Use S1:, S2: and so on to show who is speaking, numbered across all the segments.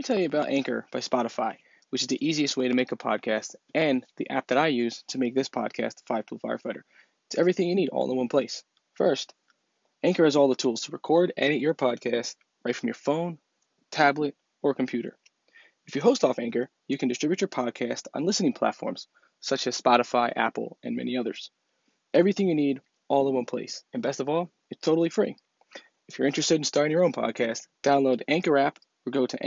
S1: me tell you about Anchor by Spotify, which is the easiest way to make a podcast and the app that I use to make this podcast, Five Tool Firefighter. It's everything you need all in one place. First, Anchor has all the tools to record, edit your podcast right from your phone, tablet, or computer. If you host off Anchor, you can distribute your podcast on listening platforms such as Spotify, Apple, and many others. Everything you need all in one place. And best of all, it's totally free. If you're interested in starting your own podcast, download the Anchor app or go to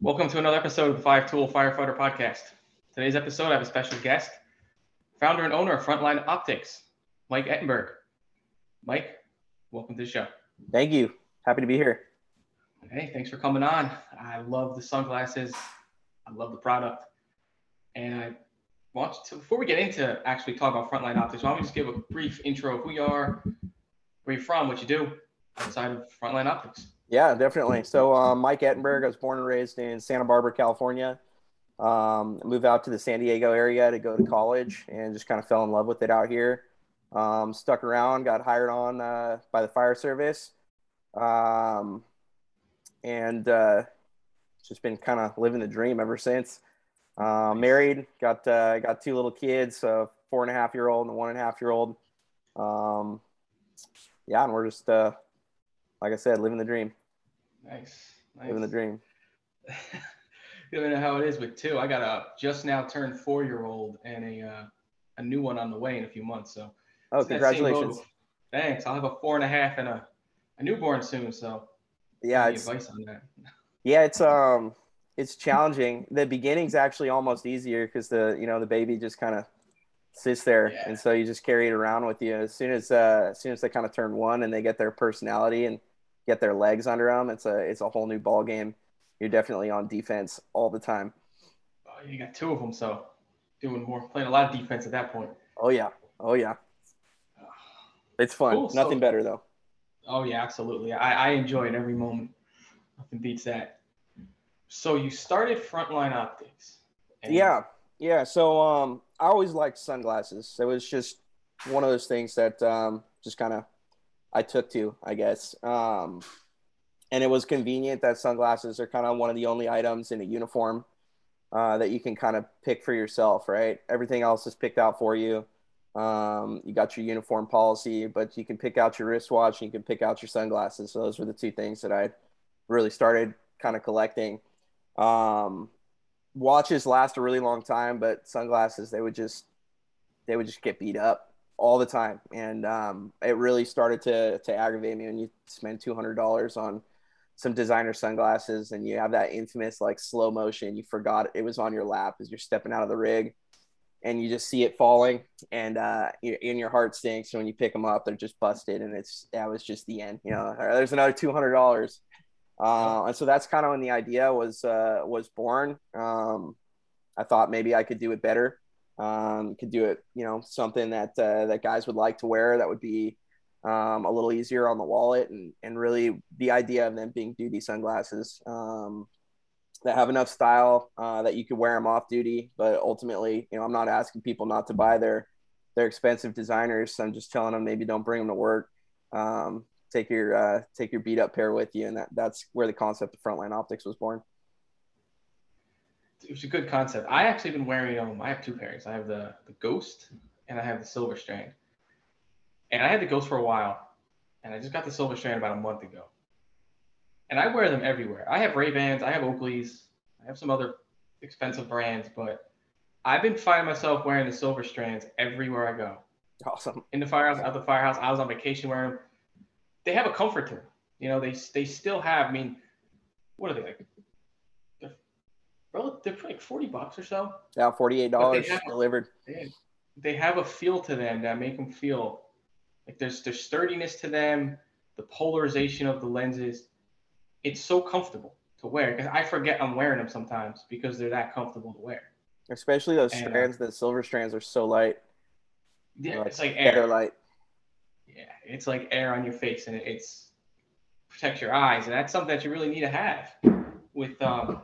S1: Welcome to another episode of the Five Tool Firefighter Podcast. Today's episode, I have a special guest, founder and owner of Frontline Optics, Mike Ettenburg. Mike, welcome to the show.
S2: Thank you. Happy to be here.
S1: Hey, thanks for coming on. I love the sunglasses. I love the product. And I want to, before we get into actually talk about Frontline Optics, why don't we just give a brief intro of who you are, where you're from, what you do outside of Frontline Optics.
S2: Yeah, definitely. So, um, Mike Ettenburg, I was born and raised in Santa Barbara, California. Um, moved out to the San Diego area to go to college and just kind of fell in love with it out here. Um, stuck around, got hired on uh, by the fire service. Um, and uh, just been kind of living the dream ever since. Uh, married, got uh, got two little kids, a four and a half year old and a one and a half year old. Um, yeah, and we're just uh, like I said, living the dream.
S1: Nice. nice.
S2: Living the dream.
S1: you know how it is with two. I got a just now turned four year old and a uh, a new one on the way in a few months. So
S2: oh, congratulations!
S1: Thanks. I'll have a four and a half and a, a newborn soon. So
S2: yeah,
S1: any advice on that?
S2: Yeah, it's um it's challenging. The beginning's actually almost easier because the you know the baby just kind of sits there, yeah. and so you just carry it around with you. As soon as uh, as soon as they kind of turn one and they get their personality and get their legs under them, it's a it's a whole new ball game. You're definitely on defense all the time.
S1: Oh, you got two of them, so doing more playing a lot of defense at that point.
S2: Oh yeah, oh yeah. It's fun. Cool. Nothing so, better though.
S1: Oh yeah, absolutely. I, I enjoy it every moment. Nothing beats that. So you started Frontline Optics.
S2: And- yeah, yeah. So um, I always liked sunglasses. It was just one of those things that um, just kind of I took to, I guess. Um, and it was convenient that sunglasses are kind of one of the only items in a uniform uh, that you can kind of pick for yourself, right? Everything else is picked out for you. Um, you got your uniform policy, but you can pick out your wristwatch and you can pick out your sunglasses. So those were the two things that I really started kind of collecting. Um, watches last a really long time, but sunglasses they would just they would just get beat up all the time, and um, it really started to to aggravate me when you spend two hundred dollars on some designer sunglasses and you have that infamous like slow motion you forgot it was on your lap as you're stepping out of the rig and you just see it falling and uh in your heart stinks when you pick them up they're just busted and it's that was just the end you know there's another $200 uh, and so that's kind of when the idea was uh, was born. Um, I thought maybe I could do it better. Um, could do it, you know, something that uh, that guys would like to wear that would be um, a little easier on the wallet, and and really the idea of them being duty sunglasses um, that have enough style uh, that you could wear them off duty. But ultimately, you know, I'm not asking people not to buy their their expensive designers. I'm just telling them maybe don't bring them to work. Um, take your uh, take your beat up pair with you, and that that's where the concept of frontline optics was born.
S1: It was a good concept. I actually been wearing them. I have two pairs. I have the the Ghost and I have the Silver Strand. And I had the Ghost for a while, and I just got the Silver Strand about a month ago. And I wear them everywhere. I have Ray Bans, I have Oakleys, I have some other expensive brands, but I've been finding myself wearing the Silver Strands everywhere I go.
S2: Awesome.
S1: In the firehouse, out the firehouse. I was on vacation wearing them they have a comfort to them. You know, they they still have. I mean, what are they like? They're, they're like forty bucks or so.
S2: Yeah, forty eight dollars delivered.
S1: They, they have a feel to them that make them feel Like there's there's sturdiness to them, the polarization of the lenses. It's so comfortable to wear because I forget I'm wearing them sometimes because they're that comfortable to wear.
S2: Especially those
S1: And, uh,
S2: strands, the silver strands are so light.
S1: Yeah,
S2: Uh,
S1: it's like air.
S2: light.
S1: Yeah, it's like air on your face, and it's protects your eyes, and that's something that you really need to have with um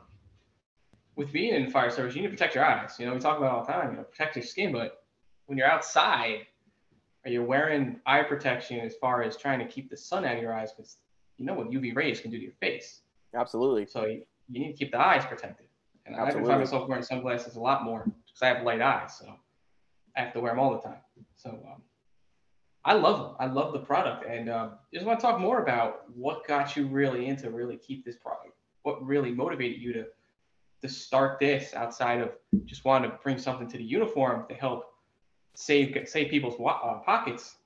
S1: with being in fire service. You need to protect your eyes. You know, we talk about it all the time. You know, protect your skin, but when you're outside, are you wearing eye protection as far as trying to keep the sun out of your eyes? Because you know what UV rays can do to your face.
S2: Absolutely.
S1: So you, you need to keep the eyes protected. And I've been
S2: Absolutely.
S1: finding myself wearing sunglasses a lot more because I have light eyes, so I have to wear them all the time. So um, I love them. I love the product, and um, just want to talk more about what got you really into really keep this product. What really motivated you to to start this outside of just wanting to bring something to the uniform to help save save people's uh, pockets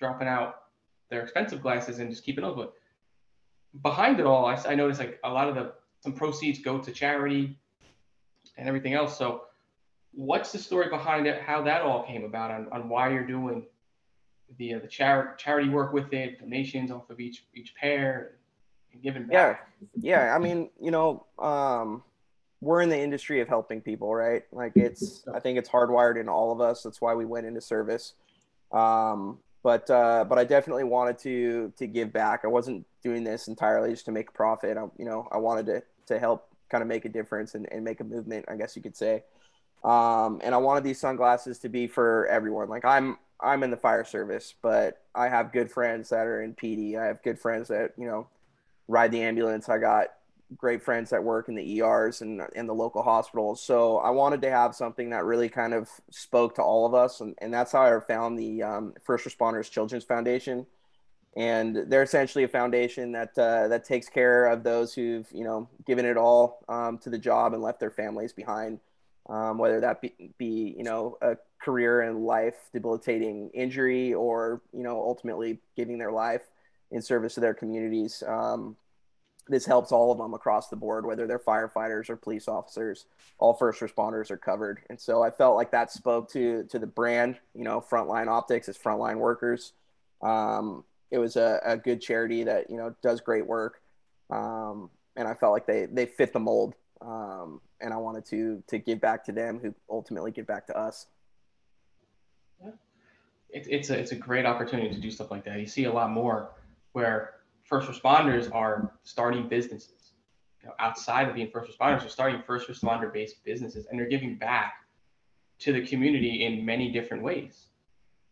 S1: dropping out their expensive glasses and just keeping those. But behind it all, I, I noticed like a lot of the some proceeds go to charity and everything else. So, what's the story behind it? How that all came about, on, on why you're doing the uh, the char- charity work with it, donations off of each each pair, and giving
S2: Yeah.
S1: back.
S2: Yeah. I mean, you know, um, we're in the industry of helping people, right? Like it's, I think it's hardwired in all of us. That's why we went into service. Um, but, uh, but I definitely wanted to, to give back. I wasn't doing this entirely just to make a profit. I, you know, I wanted to, to help kind of make a difference and, and make a movement, I guess you could say. Um, and I wanted these sunglasses to be for everyone. Like I'm, I'm in the fire service, but I have good friends that are in PD. I have good friends that, you know, ride the ambulance. I got great friends that work in the ERs and in the local hospitals. So I wanted to have something that really kind of spoke to all of us. And, and that's how I found the um, First Responders Children's Foundation. And they're essentially a foundation that uh, that takes care of those who've you know given it all um, to the job and left their families behind, um, whether that be, be you know a career and life debilitating injury or you know ultimately giving their life in service to their communities. Um, this helps all of them across the board, whether they're firefighters or police officers. All first responders are covered, and so I felt like that spoke to to the brand. You know, Frontline Optics is frontline workers. Um, it was a, a good charity that you know does great work, um, and I felt like they they fit the mold. Um, and I wanted to to give back to them, who ultimately give back to us.
S1: It, it's a it's a great opportunity to do stuff like that. You see a lot more where first responders are starting businesses. You know, outside of being first responders, they're starting first responder based businesses, and they're giving back to the community in many different ways.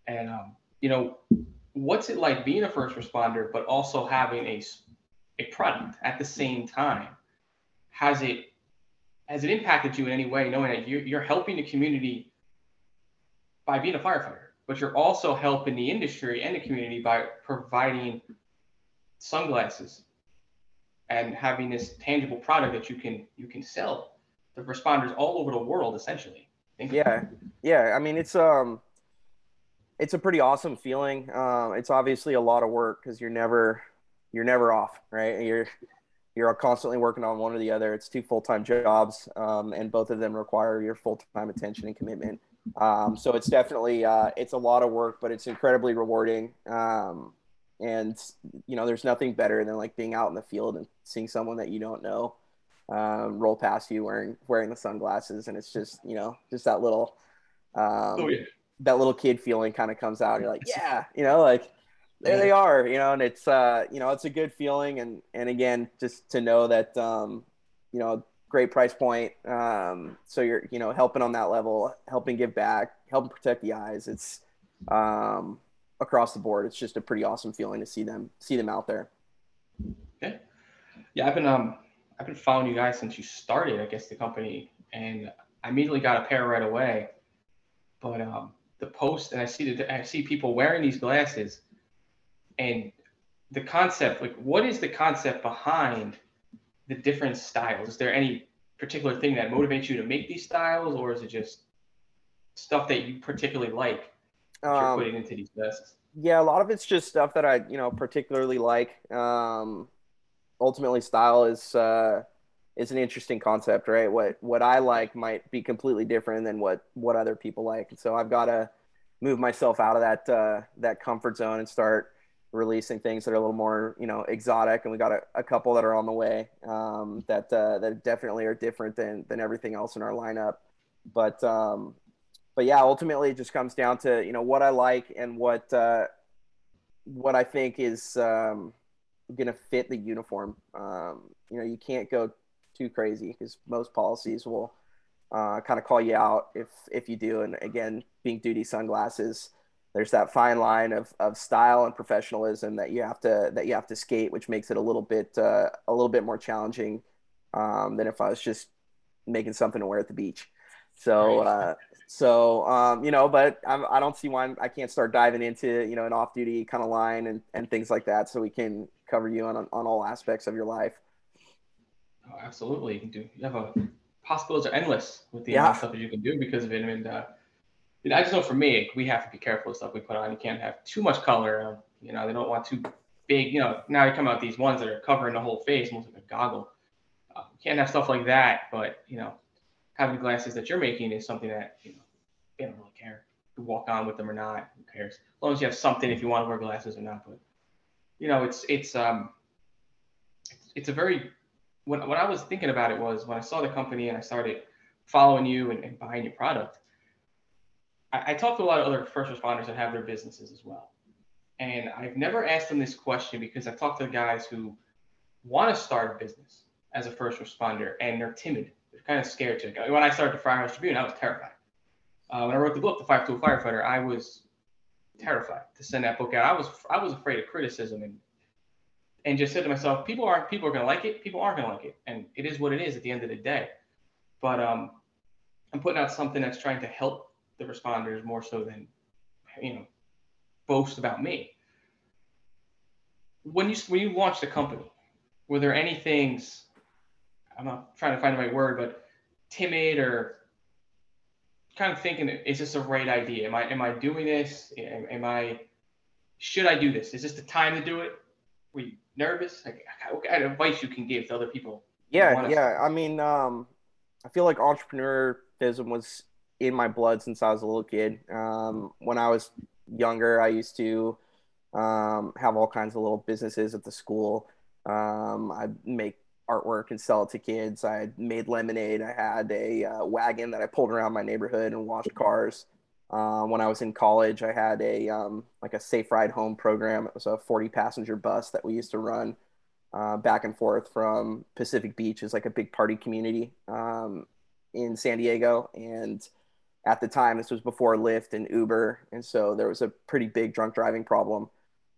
S1: And um, you know, what's it like being a first responder, but also having a, a product at the same time? Has it has it impacted you in any way, knowing that you're, you're helping the community by being a firefighter, but you're also helping the industry and the community by providing sunglasses and having this tangible product that you can you can sell to responders all over the world, essentially. Think
S2: Yeah, yeah. I mean, it's um, it's a pretty awesome feeling. Um, it's obviously a lot of work because you're never you're never off, right? You're you're constantly working on one or the other. It's two full time jobs, um, and both of them require your full time attention and commitment. Um, so it's definitely uh, it's a lot of work, but it's incredibly rewarding. Um, and you know, there's nothing better than like being out in the field and seeing someone that you don't know um, roll past you wearing wearing the sunglasses, and it's just you know just that little um,
S1: Oh yeah.
S2: that little kid feeling kind of comes out. You're like, yeah, you know, like there they are, you know, and it's uh, you know, it's a good feeling, and and again, just to know that um, you know, great price point. Um, so you're you know helping on that level, helping give back, helping protect the eyes. It's um, across the board. It's just a pretty awesome feeling to see them see them out there.
S1: Okay. Yeah, I've been um I've been following you guys since you started, I guess, the company, and I immediately got a pair right away. But um, the post, and I see that I see people wearing these glasses, and the concept, like, what is the concept behind the different styles? Is there any particular thing that motivates you to make these styles, or is it just stuff that you particularly like
S2: Um,
S1: putting into these glasses?
S2: yeah, a lot of it's just stuff that I, you know, particularly like. Um, ultimately, style is uh, is an interesting concept, right? What what I like might be completely different than what what other people like. And so I've got to move myself out of that uh, that comfort zone and start releasing things that are a little more you know exotic and we got a, a couple that are on the way um, that uh, that definitely are different than than everything else in our lineup but um, but yeah ultimately it just comes down to you know what I like and what uh, what I think is um, going to fit the uniform um, you know you can't go too crazy because most policies will uh, kind of call you out if if you do and again being duty sunglasses there's that fine line of, of style and professionalism that you have to that you have to skate, which makes it a little bit uh, a little bit more challenging um, than if I was just making something to wear at the beach. So uh, so um, you know, but I'm, I do not see why I'm, I can not start diving into you know an off duty kind of line and, and things like that, so we can cover you on on all aspects of your life.
S1: Oh, absolutely, you can do. You have a possibilities are endless with the yeah. amount of stuff that you can do because of it. And uh, you know, I just know for me, we have to be careful with stuff we put on. You can't have too much color. You know, they don't want too big. You know, now you come out these ones that are covering the whole face, almost like a goggle. Uh, you can't have stuff like that. But you know, having glasses that you're making is something that you know they don't really care. You walk on with them or not, who cares? As long as you have something, if you want to wear glasses or not. But you know, it's it's um, it's, a very when when I was thinking about it was when I saw the company and I started following you and, and buying your product I, I talk to a lot of other first responders that have their businesses as well. And I've never asked them this question because I've talked to guys who want to start a business as a first responder and they're timid. Kind of scared to. When I started the Firehouse Tribune, I was terrified. Uh, when I wrote the book, The Five Tool Firefighter, I was terrified to send that book out. I was I was afraid of criticism and and just said to myself, people aren't people are gonna like it, people aren't gonna like it, and it is what it is at the end of the day. But um, I'm putting out something that's trying to help the responders more so than you know boast about me. When you when you launched the company, were there any things? I'm not trying to find the right word, but timid or kind of thinking, is this a right idea? Am I am I doing this? Am, am I should I do this? Is this the time to do it? Were you nervous? Like, what kind of advice you can give to other people?
S2: Yeah, yeah. I mean, um, I feel like entrepreneurism was in my blood since I was a little kid. Um, when I was younger, I used to um, have all kinds of little businesses at the school. Um, I make artwork and sell it to kids. I made lemonade. I had a uh, wagon that I pulled around my neighborhood and washed cars. Uh, when I was in college, I had a um, like a safe ride home program. It was a 40 passenger bus that we used to run uh, back and forth from Pacific Beach, is like a big party community um, in San Diego, and at the time this was before lyft and uber and so there was a pretty big drunk driving problem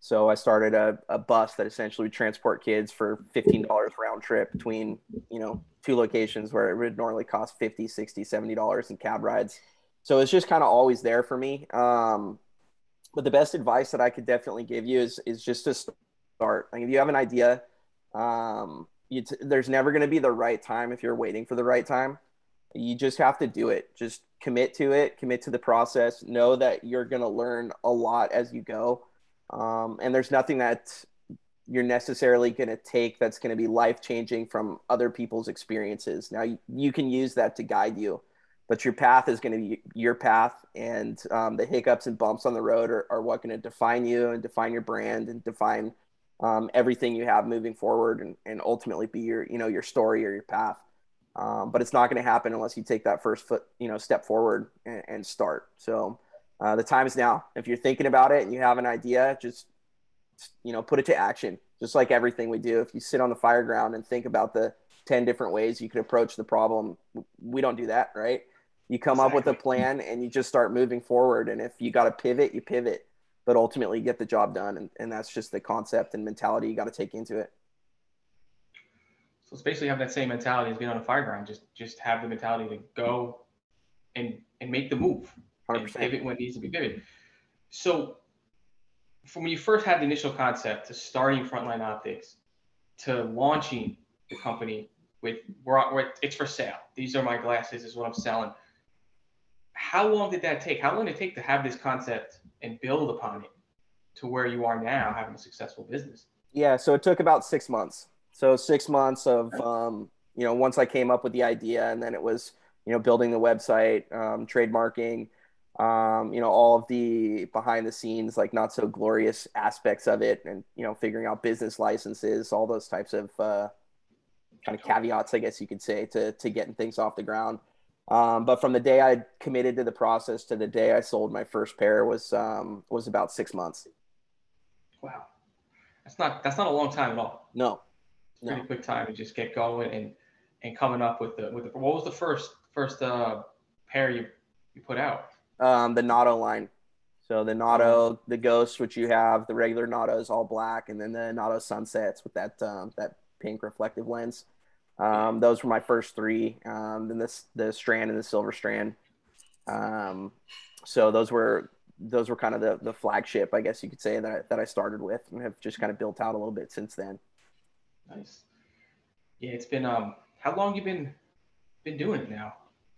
S2: so i started a, a bus that essentially would transport kids for $15 round trip between you know two locations where it would normally cost 50 60 70 dollars in cab rides. So it's just kind of always there for me. Um, but the best advice that i could definitely give you is is just to start. Like if you have an idea um, t- there's never going to be the right time if you're waiting for the right time. You just have to do it. Just commit to it commit to the process. Know that you're going to learn a lot as you go um, and there's nothing that you're necessarily going to take that's going to be life changing from other people's experiences now you, you, can use that to guide you but your path is going to be your path and um, the hiccups and bumps on the road are, are what going to define you and define your brand and define um, everything you have moving forward and, and ultimately be your you know your story or your path um, but it's not going to happen unless you take that first foot, you know, step forward and, and start. So uh, the time is now. If you're thinking about it and you have an idea, just you know, put it to action. Just like everything we do. If you sit on the fire ground and think about the ten different ways you could approach the problem, we don't do that, right? You come exactly. up with a plan and you just start moving forward. And if you got to pivot, you pivot. But ultimately, you get the job done, and, and that's just the concept and mentality you got to take into it.
S1: So it's basically have that same mentality as being on a fire ground. Just just have the mentality to go and and make the move. 100%. And pivot when it needs to be pivoted. So from when you first had the initial concept to starting Frontline Optics to launching the company with we're, we're, it's for sale. These are my glasses. Is what I'm selling. How long did that take? How long did it take to have this concept and build upon it to where you are now, having a successful business?
S2: Yeah, so it took about six months. So six months of, um, you know, once I came up with the idea, and then it was, you know, building the website, um, trademarking, um, you know, all of the behind the scenes, like not so glorious aspects of it, and you know, figuring out business licenses, all those types of uh, kind of caveats, I guess you could say, to to getting things off the ground. Um, but from the day I committed to the process to the day I sold my first pair was um, was about six months.
S1: Wow, that's not that's not a long time at all.
S2: No,
S1: It's pretty quick time to just get going and and coming up with the with the. What was the first first uh, pair you you put out?
S2: Um, the Natto line. So the Natto, the Ghost, which you have, the regular Natto is all black, and then the Natto Sunsets with that um, that pink reflective lens. Um, those were my first three. Um, then this the Strand and the Silver Strand. Um, so those were those were kind of the the flagship, I guess you could say that I, that I started with, and have just kind of built out a little bit since then.
S1: Nice. Yeah, it's been um. How long you been been doing it now?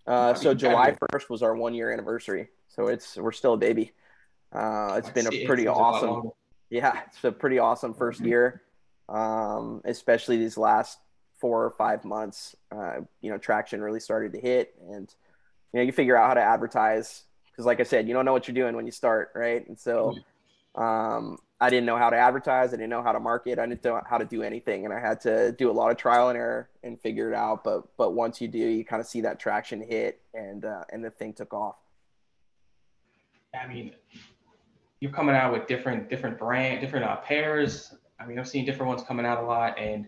S2: Uh, so July first was our one year anniversary. So it's we're still a baby. Uh, it's been a pretty awesome. Yeah, it's a pretty awesome first year, um, especially these last four or five months. Uh, you know, traction really started to hit, and you know, you figure out how to advertise because, like I said, you don't know what you're doing when you start, right? And so, um, I didn't know how to advertise. I didn't know how to market. I didn't know how to do anything, and I had to do a lot of trial and error and figure it out. But but once you do, you kind of see that traction hit, and uh, and the thing took off.
S1: I mean, you're coming out with different different brand, different uh, pairs. I mean, I've seen different ones coming out a lot, and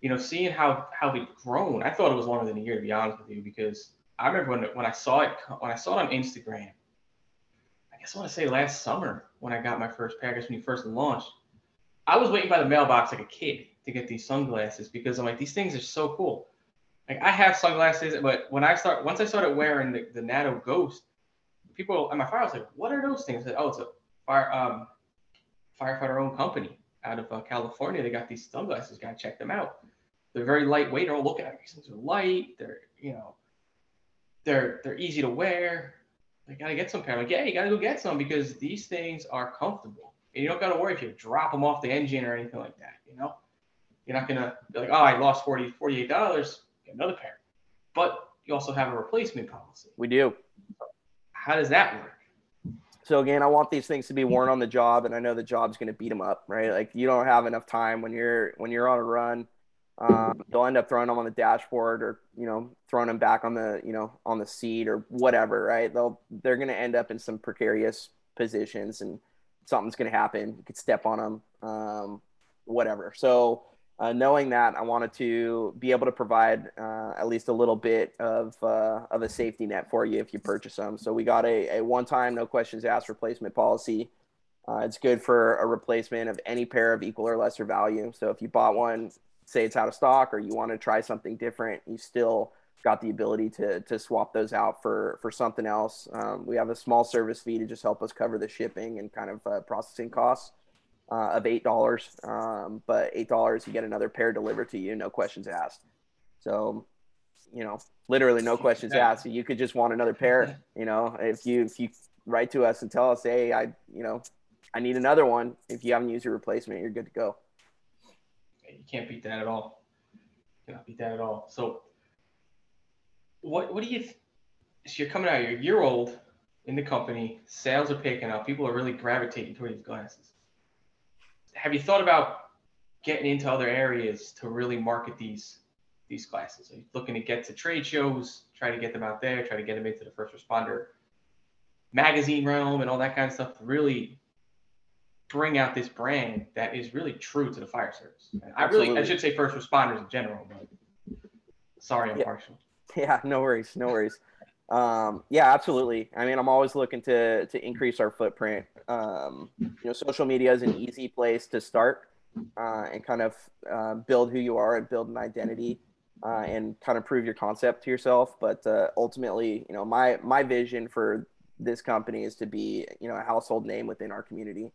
S1: you know, seeing how how they've grown. I thought it was longer than a year, to be honest with you, because I remember when when I saw it when I saw it on Instagram. I guess I want to say last summer when I got my first. I guess when you first launched, I was waiting by the mailbox like a kid to get these sunglasses because I'm like, these things are so cool. Like I have sunglasses, but when I start once I started wearing the, the Natto Ghost, people at my fire was like, "What are those things?" I said, "Oh, it's a fire um, firefighter owned company out of uh, California. They got these sunglasses. Gotta check them out. They're very lightweight. Oh, look at them. These things are light. They're you know, they're they're easy to wear. I gotta get some pair. I'm like, yeah, you gotta go get some because these things are comfortable. And you don't gotta worry if you drop them off the engine or anything like that. You know, you're not gonna be like, oh, I lost 40 48 dollars. Get another pair. But you also have a replacement policy.
S2: We do.
S1: How does that work?
S2: So again, I want these things to be worn on the job, and I know the job's going to beat them up, right? Like you don't have enough time when you're when you're on a run. Um, they'll end up throwing them on the dashboard, or you know, throwing them back on the you know on the seat or whatever, right? They'll they're going to end up in some precarious positions, and something's going to happen. You could step on them, um, whatever. So uh, knowing that, I wanted to be able to provide uh, at least a little bit of uh, of a safety net for you if you purchase them. So we got a, a one time, no questions asked replacement policy. Uh, it's good for a replacement of any pair of equal or lesser value. So if you bought one, say it's out of stock, or you want to try something different, you still got the ability to to swap those out for for something else. Um, we have a small service fee to just help us cover the shipping and kind of uh, processing costs uh, of eight dollars. Um, but eight dollars, you get another pair delivered to you, no questions asked. So, you know, literally no questions asked. You could just want another pair. You know, if you if you write to us and tell us, hey, I you know, I need another one. If you haven't used your replacement, you're good to go.
S1: You can't beat that at all. You cannot beat that at all. So, what what do you? So you're coming out. You're a year old in the company. Sales are picking up. People are really gravitating toward these glasses. Have you thought about getting into other areas to really market these these glasses? Are you looking to get to trade shows, try to get them out there, try to get them into the first responder magazine realm and all that kind of stuff really bring out this brand that is really true to the fire service. I really, I should say first responders in general, but sorry, I'm
S2: Yeah.
S1: partial.
S2: Yeah, no worries, no worries. Um, yeah, absolutely. I mean, I'm always looking to to increase our footprint. Um, you know, social media is an easy place to start uh, and kind of uh, build who you are and build an identity uh, and kind of prove your concept to yourself. But uh, ultimately, you know, my my vision for this company is to be you know a household name within our community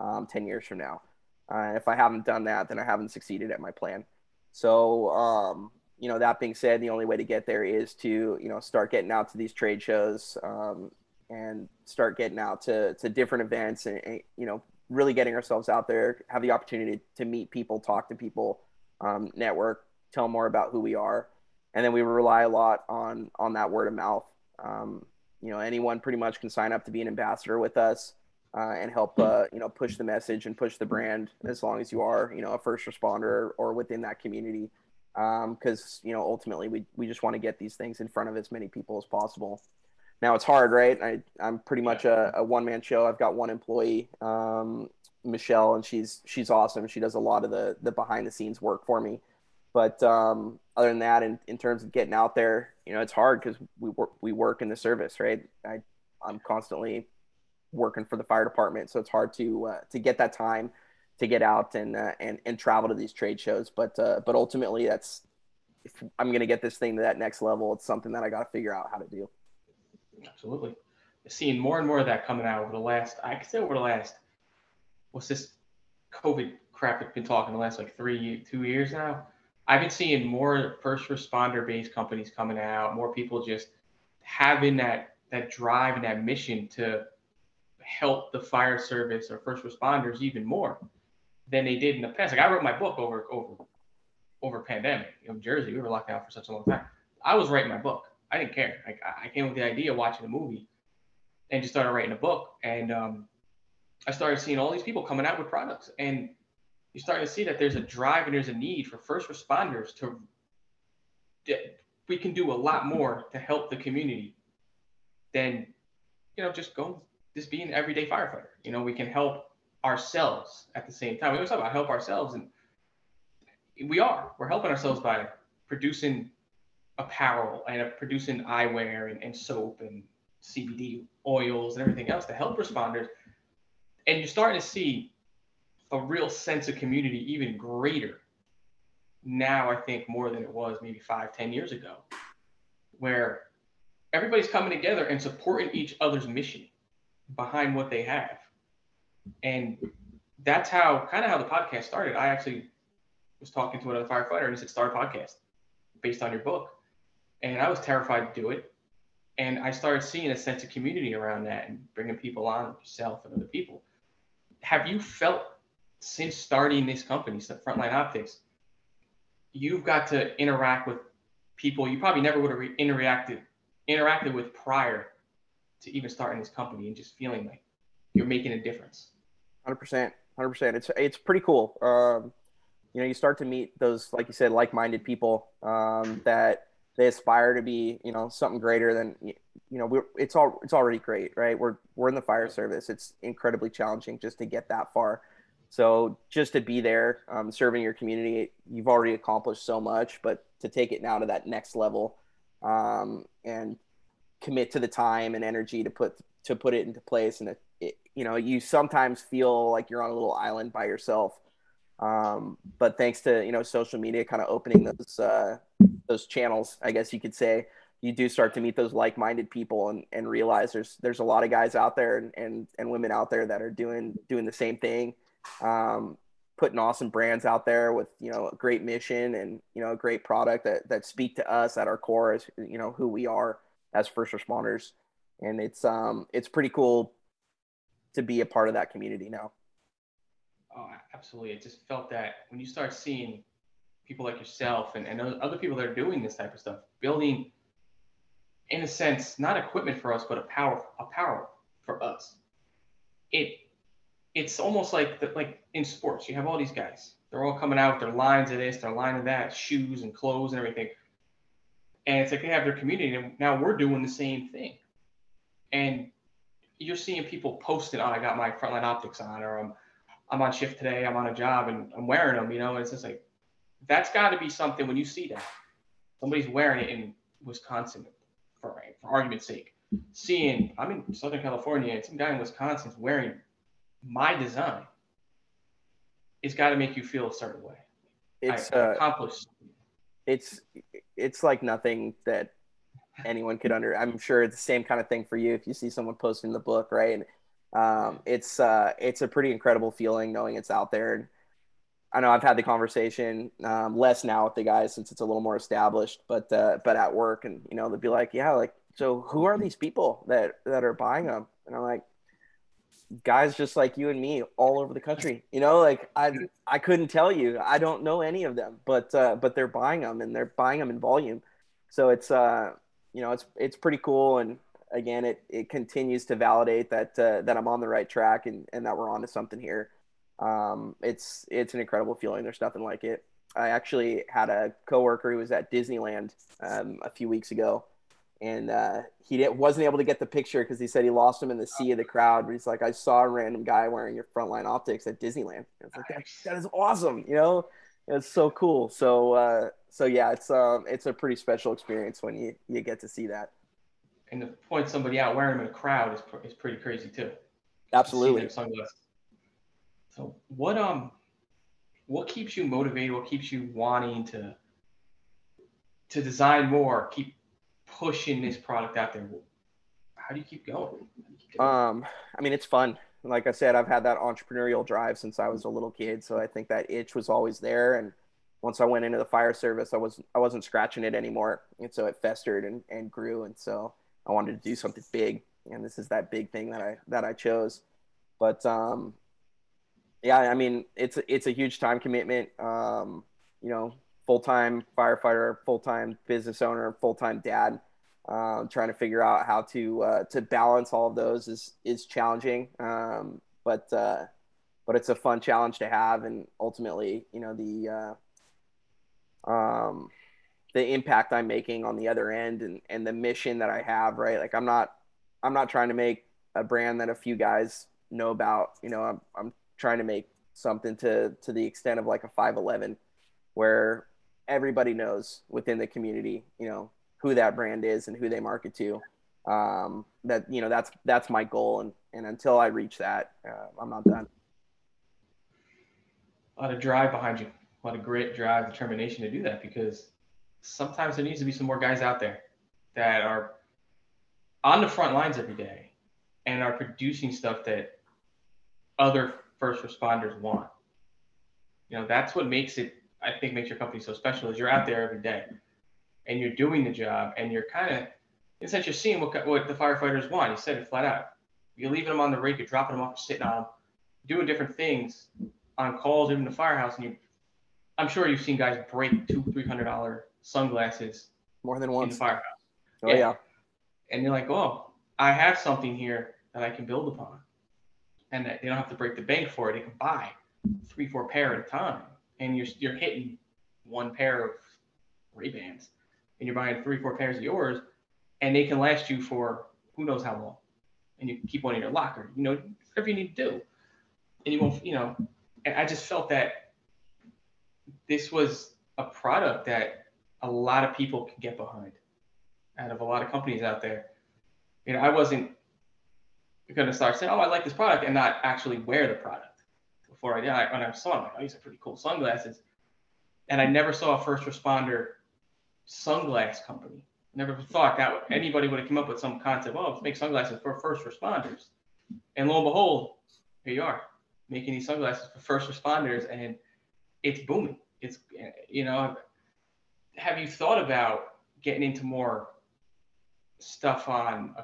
S2: um, ten years from now. Uh, if I haven't done that, then I haven't succeeded at my plan. So, um, you know, that being said, the only way to get there is to, you know, start getting out to these trade shows um, and start getting out to, to different events and, and, you know, really getting ourselves out there, have the opportunity to meet people, talk to people, um, network, tell more about who we are. And then we rely a lot on, on that word of mouth. Um, you know, anyone pretty much can sign up to be an ambassador with us uh, and help, uh, you know, push the message and push the brand as long as you are, you know, a first responder or within that community. Because, um, you know, ultimately we, we just want to get these things in front of as many people as possible. Now it's hard, right? I, I'm pretty much a, a one man show. I've got one employee, um, Michelle, and she's she's awesome. She does a lot of the the behind the scenes work for me. But um, other than that, in, in terms of getting out there, you know, it's hard because we work we work in the service, right? I I'm constantly working for the fire department, so it's hard to uh, to get that time to get out and uh, and and travel to these trade shows. But uh, but ultimately, that's if I'm going to get this thing to that next level, it's something that I got to figure out how to do.
S1: Absolutely, seeing more and more of that coming out over the last, I could say over the last, what's this COVID crap that's been talking the last like three, two years now I've been seeing more first responder based companies coming out, more people just having that that drive and that mission to help the fire service or first responders even more than they did in the past. Like I wrote my book over over over pandemic. In Jersey, we were locked down for such a long time. I was writing my book. I didn't care. Like I came with the idea watching a movie and just started writing a book. And um, I started seeing all these people coming out with products. And you're starting to see that there's a drive and there's a need for first responders to we can do a lot more to help the community than you know just go just being an everyday firefighter. You know we can help ourselves at the same time. We always talk about help ourselves and we are. We're helping ourselves by producing apparel and producing eyewear and, and soap and cbd oils and everything else to help responders. And you're starting to see a real sense of community even greater now, I think, more than it was maybe five, ten years ago, where everybody's coming together and supporting each other's mission behind what they have. And that's how kind of how the podcast started. I actually was talking to another firefighter and he said, start a podcast based on your book. And I was terrified to do it. And I started seeing a sense of community around that and bringing people on, yourself and other people. Have you felt since starting this company, Frontline Optics, you've got to interact with people you probably never would have re- interacted interacted with prior to even starting this company and just feeling like you're making a difference.
S2: Hundred percent, hundred percent. It's it's pretty cool. Um, you know, you start to meet those, like you said, like-minded people um, that they aspire to be, you know, something greater than, you know, we're, it's all, it's already great, right? We're, we're in the fire service. It's incredibly challenging just to get that far. So just to be there, um, serving your community, you've already accomplished so much, but to take it now to that next level um, and commit to the time and energy to put to put it into place, and it, it, you know, you sometimes feel like you're on a little island by yourself. Um, but thanks to you know social media, kind of opening those uh, those channels, I guess you could say, you do start to meet those like-minded people and, and realize there's there's a lot of guys out there and, and, and women out there that are doing doing the same thing. Um, putting awesome brands out there with you know a great mission and you know a great product that that speak to us at our core as you know who we are as first responders and it's um it's pretty cool to be a part of that community now
S1: oh absolutely i just felt that when you start seeing people like yourself and, and other people that are doing this type of stuff building in a sense not equipment for us but a power a power for us it it's almost like the, like in sports, you have all these guys. They're all coming out with their lines of this, their line of that, shoes and clothes and everything. And it's like they have their community, and now we're doing the same thing. And you're seeing people posting, "Oh, I got my frontline optics on," or "I'm I'm on shift today, I'm on a job, and I'm wearing them." You know, and it's just like that's got to be something when you see that somebody's wearing it in Wisconsin, for for argument's sake. Seeing I'm in Southern California, and some guy in Wisconsin's wearing my design, it's got to make you feel a certain way.
S2: It's I, uh, accomplished. It's it's like nothing that anyone could under. I'm sure it's the same kind of thing for you if you see someone posting the book, right? Um, it's uh, it's a pretty incredible feeling knowing it's out there. And I know I've had the conversation um, less now with the guys since it's a little more established, but uh, but at work, and you know they'll be like, yeah, like so who are these people that that are buying them? And I'm like, guys just like you and me all over the country. You know, like I I couldn't tell you. I don't know any of them, but uh, but they're buying them and they're buying them in volume. So it's uh you know it's it's pretty cool and again, it it continues to validate that uh, that I'm on the right track and, and that we're on to something here. Um, it's it's an incredible feeling. There's nothing like it. I actually had a coworker who was at Disneyland um, a few weeks ago, and uh, he didn't, wasn't able to get the picture because he said he lost him in the sea of the crowd. But he's like, I saw a random guy wearing your frontline optics at Disneyland. I was like, that, that is awesome, you know. It's so cool. So uh, so yeah, it's um it's a pretty special experience when you you get to see that.
S1: And to point somebody out wearing them in a crowd is, is pretty crazy too.
S2: Absolutely.
S1: Sunglasses. So what um what keeps you motivated? What keeps you wanting to to design more? Keep pushing this product out there. How do you keep going?
S2: Um, I mean, it's fun. Like I said, I've had that entrepreneurial drive since I was a little kid, so I think that itch was always there. And once I went into the fire service, I was I wasn't scratching it anymore, and so it festered and, and grew. And so I wanted to do something big, and this is that big thing that I that I chose. But um, yeah, I mean, it's it's a huge time commitment. Um, you know, full time firefighter, full time business owner, full time dad. Um, trying to figure out how to uh, to balance all of those is is challenging, um, but uh, but it's a fun challenge to have, and ultimately, you know, the uh, um, the impact I'm making on the other end, and and the mission that I have, right? Like I'm not I'm not trying to make a brand that a few guys know about. You know, I'm I'm trying to make something to to the extent of like a 511, where everybody knows within the community, you know, who that brand is and who they market to. Um, that you know that's that's my goal, and and until I reach that, uh, I'm not done.
S1: A lot of drive behind you, a lot of grit, drive, determination to do that because sometimes there needs to be some more guys out there that are on the front lines every day and are producing stuff that other first responders want. You know, that's what makes it, I think, makes your company so special is you're out there every day and you're doing the job and you're kind of, in a sense, you're seeing what, what the firefighters want. You said it flat out. You're leaving them on the rig, you're dropping them off, sitting on them, doing different things on calls, even the firehouse. And you, I'm sure you've seen guys break two, three hundred dollar sunglasses
S2: More than one
S1: in the firehouse.
S2: Oh
S1: Yeah.
S2: yeah.
S1: And you're like, oh, I have something here that I can build upon. And that they don't have to break the bank for it. They can buy three, four pair at a time. And you're, you're hitting one pair of Ray-Bans. And you're buying three, four pairs of yours. And they can last you for who knows how long. And you keep one in your locker. You know, whatever you need to do. And you won't, you know, and I just felt that this was a product that a lot of people can get behind out of a lot of companies out there. You know, I wasn't going to start saying, "Oh, I like this product," and not actually wear the product. Before I did, I, when I saw them, like, "Oh, these are pretty cool sunglasses," and I never saw a first responder sunglass company. Never thought that anybody would have come up with some concept. Oh, let's make sunglasses for first responders, and lo and behold, here you are making these sunglasses for first responders, and it's booming. It's you know, have you thought about getting into more stuff on,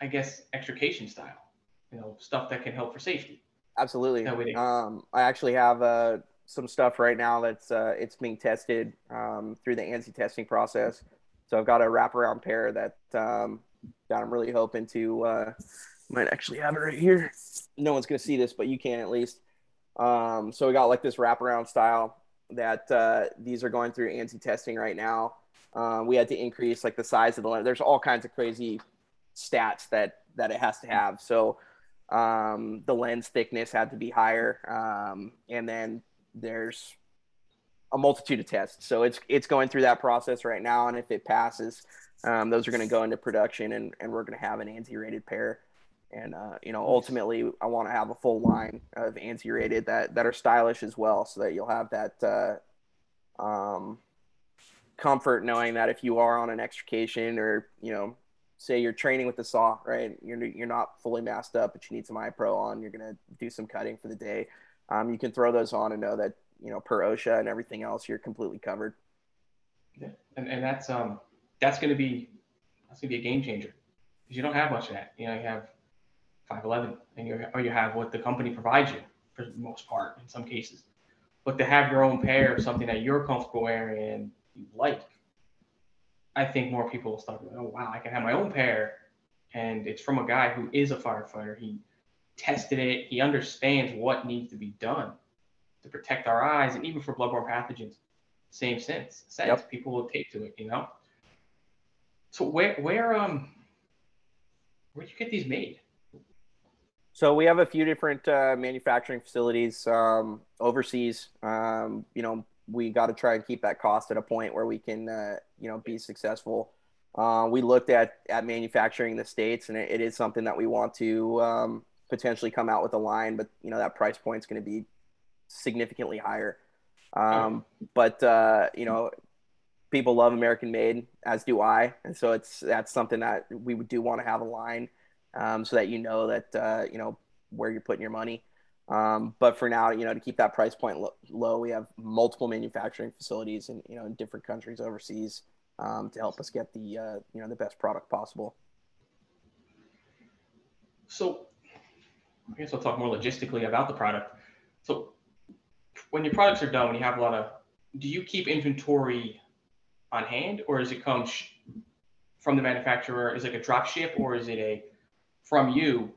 S1: I guess, extrication style? You know, stuff that can help for safety.
S2: Absolutely.
S1: No.
S2: Um, I actually have uh, some stuff right now that's uh, it's being tested um, through the ANSI testing process. So I've got a wraparound pair that um, that I'm really hoping to uh, might actually have it right here. No one's gonna see this, but you can at least. Um, so we got like this wraparound style that uh, these are going through ANSI testing right now. Uh, we had to increase like the size of the lens. There's all kinds of crazy stats that that it has to have. So um, the lens thickness had to be higher, um, and then there's a multitude of tests. So it's it's going through that process right now, and if it passes, um, those are going to go into production, and, and we're going to have an ANSI rated pair. And uh, you know, ultimately, I want to have a full line of ANSI rated that that are stylish as well, so that you'll have that uh, um, comfort knowing that if you are on an extrication or you know say you're training with the saw, right? You're you're not fully masked up, but you need some eye pro on. You're gonna do some cutting for the day. Um, you can throw those on and know that you know per OSHA and everything else, you're completely covered.
S1: Yeah. And, and that's um that's to be that's to be a game changer because you don't have much of that. You know, you have 511 and you or you have what the company provides you for the most part in some cases. But to have your own pair of something that you're comfortable wearing and you like, I think more people will start going, oh wow, I can have my own pair, and it's from a guy who is a firefighter. He tested it. He understands what needs to be done to protect our eyes, and even for bloodborne pathogens. Same sense. Sense.
S2: Yep.
S1: People will take to it, you know. So where where um where do you get these made?
S2: So we have a few different uh, manufacturing facilities um, overseas. Um, you know, we got to try and keep that cost at a point where we can, uh, you know, be successful. Uh, we looked at at manufacturing in the states, and it, it is something that we want to um, potentially come out with a line, but you know that price point is going to be significantly higher. Um, but uh, you know, people love American made, as do I, and so it's that's something that we do want to have a line, um, so that you know that uh, you know where you're putting your money. Um, but for now, you know, to keep that price point lo- low, we have multiple manufacturing facilities in you know in different countries overseas um, to help us get the uh, you know the best product possible.
S1: So I guess I'll talk more logistically about the product. So when your products are done, when you have a lot of, do you keep inventory on hand, or does it come sh- from the manufacturer? Is it like a drop ship, or is it a from you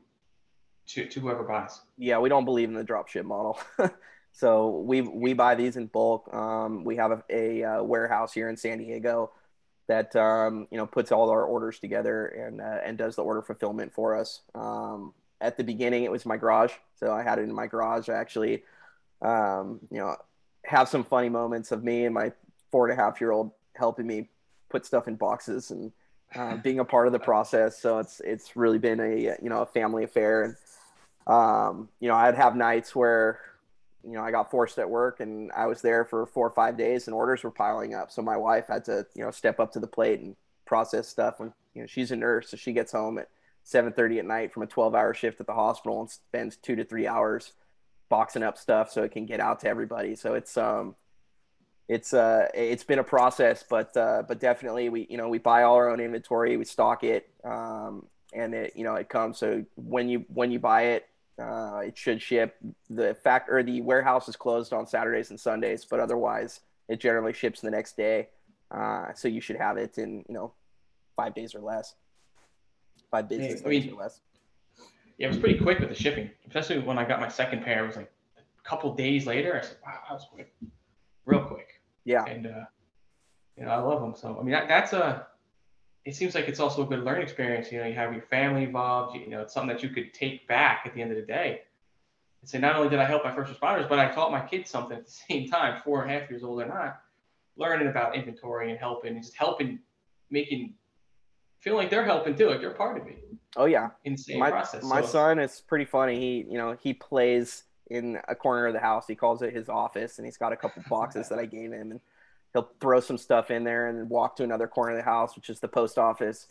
S1: to, to whoever buys?
S2: Yeah, we don't believe in the drop ship model. so we we buy these in bulk. Um, we have a, a, uh warehouse here in San Diego that um, you know puts all our orders together and uh, and does the order fulfillment for us. Um, at the beginning, it was my garage, so I had it in my garage. I actually, um, you know, have some funny moments of me and my four and a half year old helping me put stuff in boxes and uh, being a part of the process. So it's it's really been a you know a family affair and um, you know, I'd have nights where, you know, I got forced at work and I was there for four or five days and orders were piling up. So my wife had to, you know, step up to the plate and process stuff when, you know, she's a nurse. So she gets home at 7.30 at night from a 12 hour shift at the hospital and spends two to three hours boxing up stuff so it can get out to everybody. So it's, um, it's uh it's been a process but uh but definitely we you know we buy all our own inventory we stock it um and it you know it comes so when you when you buy it uh, it should ship. The fact or the warehouse is closed on Saturdays and Sundays, but otherwise it generally ships the next day. Uh, so you should have it in you know five days or less, five business
S1: I mean-
S2: days or less.
S1: Yeah, it was pretty quick with the shipping, especially when I got my second pair. It was like a couple days later. I said, "Wow, that was quick, real quick."
S2: Yeah,
S1: And uh, you know, I love them. So I mean, that, that's a. It seems like it's also a good learning experience. You know, you have your family involved. You know, it's something that you could take back at the end of the day. And say, not only did I help my first responders, but I taught my kids something at the same time, four and a half years old or not, learning about inventory and helping, and just helping, making, feeling like they're helping too, like they're part of it
S2: oh yeah.
S1: in the same
S2: my
S1: process.
S2: my
S1: So-
S2: son is pretty funny. He you know he plays in a corner of the house. He calls it his office, and he's got a couple boxes that I gave him, and he'll throw some stuff in there and walk to another corner of the house, which is the post office.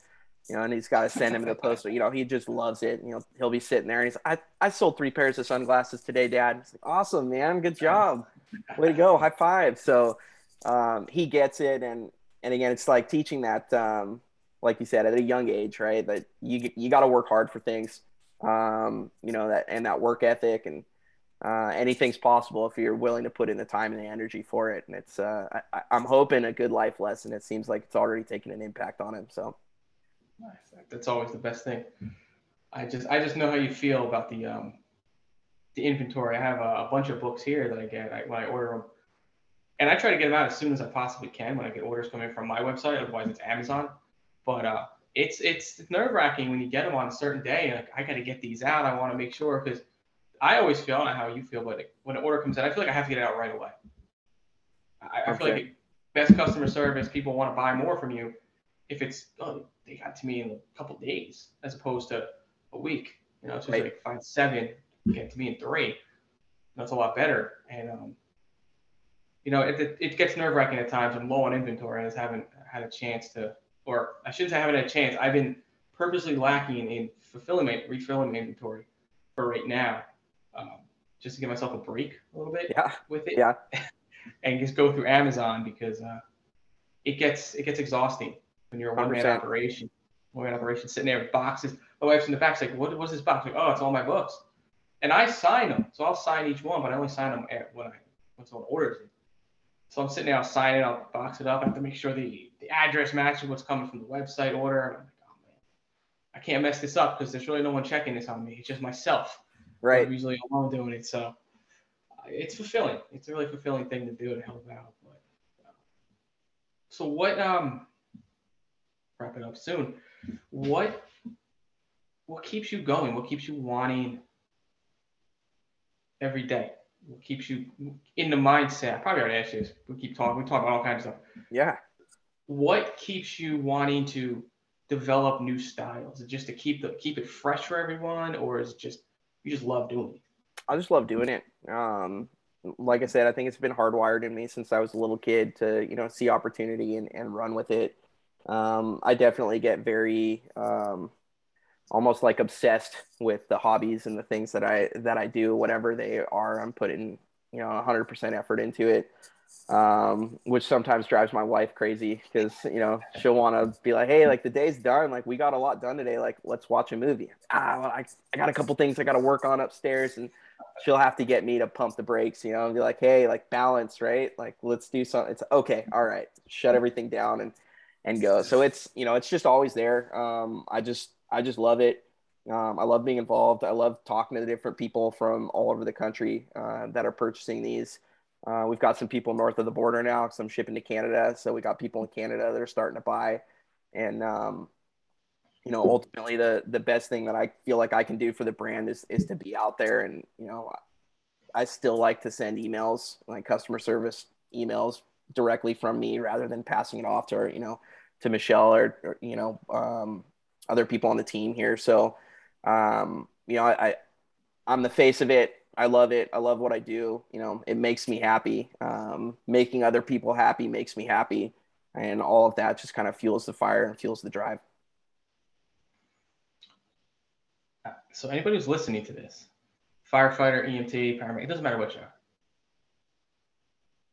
S2: You know, and he's got to send him to the post. You know, he just loves it. You know, he'll be sitting there and he's, I, I sold three pairs of sunglasses today, Dad. Like, awesome, man, good job, way to go, high five. So, um, he gets it, and and again, it's like teaching that, um, like you said, at a young age, right? That you you got to work hard for things, um, you know that and that work ethic and uh, anything's possible if you're willing to put in the time and the energy for it. And it's uh, I, I'm hoping a good life lesson. It seems like it's already taken an impact on him. So
S1: Nice. That's always the best thing. I just I just know how you feel about the um the inventory. I have a, a bunch of books here that I get I, when I order them, and I try to get them out as soon as I possibly can when I get orders coming from my website. Otherwise, it's Amazon. But uh, it's it's nerve wracking when you get them on a certain day. Like I got to get these out. I want to make sure because I always feel I don't know how you feel, but when an order comes in, I feel like I have to get it out right away. I, I feel like best customer service. People want to buy more from you if it's oh they got to me in a couple days as opposed to a week. You know, it's just
S2: Right.
S1: like find seven, get to me in three. That's a lot better. And um, you know, it, it, it gets nerve wracking at times. I'm low on inventory. And I just haven't had a chance to, or I shouldn't say I haven't had a chance. I've been purposely lacking in fulfilling my refilling my inventory for right now, um, just to give myself a break a little bit
S2: yeah,
S1: with it
S2: yeah,
S1: and just go through Amazon because uh, it gets it gets exhausting when you're a one man operation. One man operation sitting there with boxes. My wife's in the back, she's like, "What what's this box?" I'm like, oh, it's all my books, and I sign them, so I'll sign each one, but I only sign them when I when someone orders it. So I'm sitting there, I'll sign it, I'll box it up. I have to make sure the, the address matches what's coming from the website order. I'm like, oh man, I can't mess this up because there's really no one checking this on me. It's just myself.
S2: Right.
S1: I'm usually alone doing it. So uh, it's fulfilling. It's a really fulfilling thing to do to help out. But uh, so what? Um, wrap it up soon. What? What keeps you going? What keeps you wanting every day? What keeps you in the mindset? I probably already asked you this. We keep talking. We talk about all kinds of stuff.
S2: Yeah.
S1: What keeps you wanting to develop new styles? Is it just to keep the keep it fresh for everyone, or is it just you just love doing it?
S2: I just love doing it. Um, like I said, I think it's been hardwired in me since I was a little kid to, you know, see opportunity and, and run with it. Um, I definitely get very, um, almost like obsessed with the hobbies and the things that I, that I do, whatever they are, I'm putting, you know, hundred percent effort into it. Um, which sometimes drives my wife crazy because, you know, she'll want to be like, Hey, like the day's done. Like we got a lot done today. Like, let's watch a movie. Ah, well, I, I got a couple things I got to work on upstairs and, she'll have to get me to pump the brakes, you know, and be like, hey, like balance, right? Like let's do something. It's okay, all right, shut everything down and and go. So it's you know, it's just always there. Um, I just I just love it. Um, I love being involved. I love talking to the different people from all over the country uh, that are purchasing these. Uh, we've got some people north of the border now because I'm shipping to Canada. So we got people in Canada that are starting to buy. And um, you know, ultimately the the best thing that I feel like I can do for the brand is is to be out there and you know, I still like to send emails, like customer service emails directly from me rather than passing it off to you know to Michelle or, or you know um, other people on the team here. So um, you know, I, I I'm the face of it. I love it. I love what I do. You know, it makes me happy. Um, making other people happy makes me happy, and all of that just kind of fuels the fire and fuels the drive.
S1: So anybody who's listening to this, firefighter, EMT, paramedic, it doesn't matter what you are.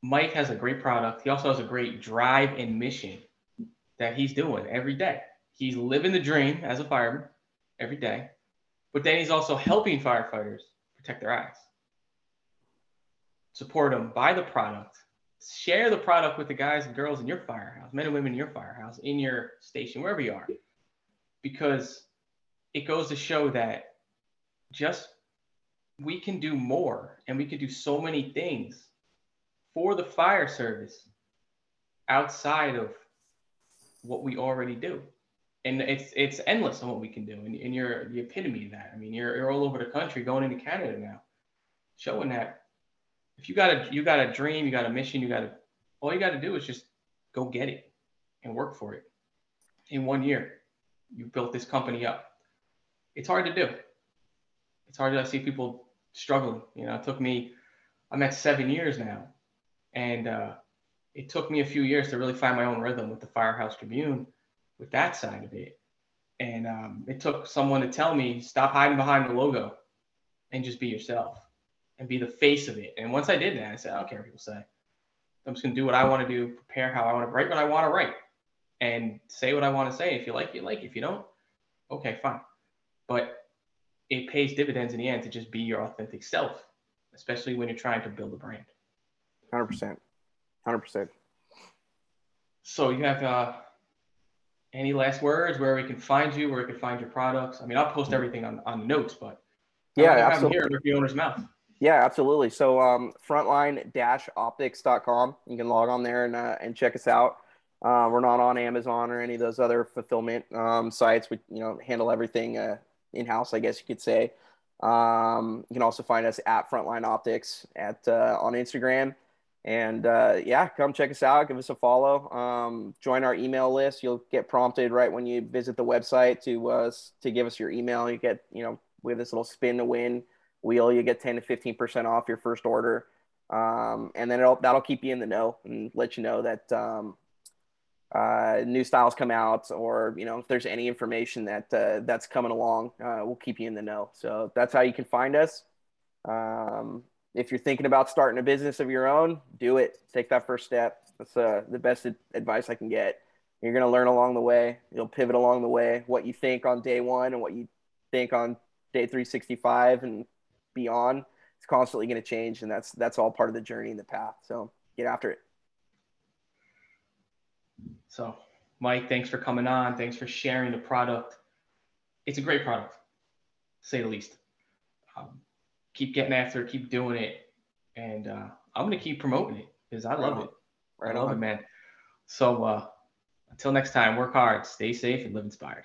S1: Mike has a great product. He also has a great drive and mission that he's doing every day. He's living the dream as a fireman every day, but then he's also helping firefighters protect their eyes. Support them, buy the product, share the product with the guys and girls in your firehouse, men and women in your firehouse, in your station, wherever you are, because it goes to show that just we can do more and we can do so many things for the fire service outside of what we already do and it's it's endless on what we can do. And, and you're the epitome of that. I mean you're, you're all over the country going into canada now showing that if you got a you got a dream you got a mission you got to all you got to do is just go get it and work for it in one year. You built this company up. It's hard to do. It's hard to see people struggling. You know, it took me, I'm at seven years now, and uh, it took me a few years to really find my own rhythm with the Firehouse Tribune, with that side of it. And um, it took someone to tell me, stop hiding behind the logo and just be yourself and be the face of it. And once I did that, I said, I don't care what people say. I'm just going to do what I want to do, prepare how I want to write what I want to write, and say what I want to say. If you like, you like. If you don't, okay, fine. But it pays dividends in the end to just be your authentic self, especially when you're trying to build a brand.
S2: Hundred percent, hundred percent.
S1: So you have uh, any last words where we can find you, where we can find your products? I mean, I'll post everything on on the notes, but
S2: yeah, absolutely.
S1: Here with the owner's mouth.
S2: Yeah, absolutely. So um, frontline-optics.com. You can log on there and uh, and check us out. Uh, we're not on Amazon or any of those other fulfillment um, sites. We you know handle everything uh, in house, I guess you could say. Um, you can also find us at Frontline Optics at uh, on Instagram. And uh, yeah, come check us out. Give us a follow. Um, join our email list. You'll get prompted right when you visit the website to uh, to give us your email. You get you know we have this little spin to win wheel. You get ten to fifteen percent off your first order, um, and then that'll keep you in the know and let you know that um, uh, new styles come out or you know if there's any information that uh, that's coming along uh, we'll keep you in the know so that's how you can find us um, if you're thinking about starting a business of your own do it. Take that first step. That's uh, the best advice i can get. You're going to learn along the way. You'll pivot along the way. What you think on day one and what you think on day 365 and beyond it's constantly going to change and that's that's all part of the journey and the path. So get after it. So, Mike, thanks for coming on. Thanks for sharing the product. It's a great product, say the least. Um, keep getting after it, keep doing it, and uh, I'm gonna keep promoting it because I love it.
S3: Right
S2: I love
S3: on.
S2: it, man. So uh, until next time, work hard, stay safe, and live inspired.